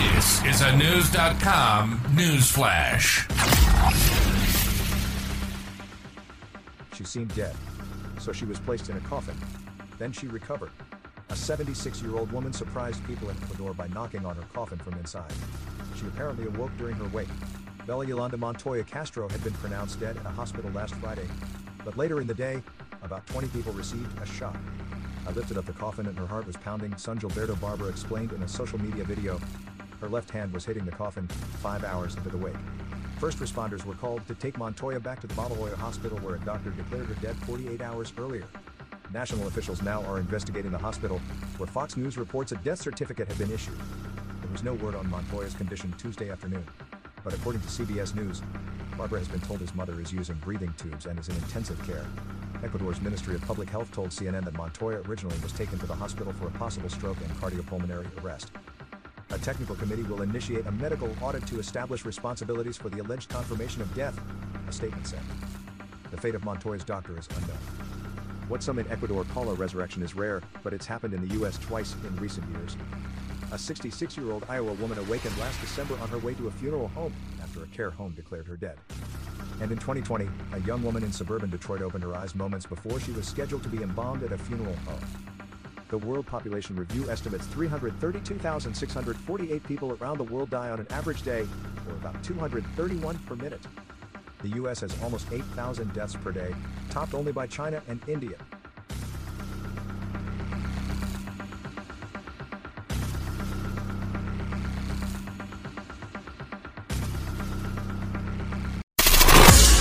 This is a News.com news flash. She seemed dead, so she was placed in a coffin. Then she recovered. A 76 year old woman surprised people in Ecuador by knocking on her coffin from inside. She apparently awoke during her wake. Bella Yolanda Montoya Castro had been pronounced dead at a hospital last Friday, but later in the day, about 20 people received a shock. I lifted up the coffin and her heart was pounding, son Gilberto Barbera explained in a social media video. Her left hand was hitting the coffin, five hours into the wake. First responders were called to take Montoya back to the Babahoyo Hospital where a doctor declared her dead 48 hours earlier. National officials now are investigating the hospital, where Fox News reports a death certificate had been issued. There was no word on Montoya's condition Tuesday afternoon. But according to CBS News, Barbera has been told his mother is using breathing tubes and is in intensive care. Ecuador's Ministry of Public Health told CNN that Montoya originally was taken to the hospital for a possible stroke and cardiopulmonary arrest. A technical committee will initiate a medical audit to establish responsibilities for the alleged confirmation of death, a statement said. The fate of Montoya's doctor is unknown. What some in Ecuador call a resurrection is rare, but it's happened in the U.S. twice in recent years. A 66 year old Iowa woman awakened last December on her way to a funeral home after a care home declared her dead. And in 2020, a young woman in suburban Detroit opened her eyes moments before she was scheduled to be embalmed at a funeral home. The World Population Review estimates 332,648 people around the world die on an average day, or about 231 per minute. The US has almost 8,000 deaths per day, topped only by China and India.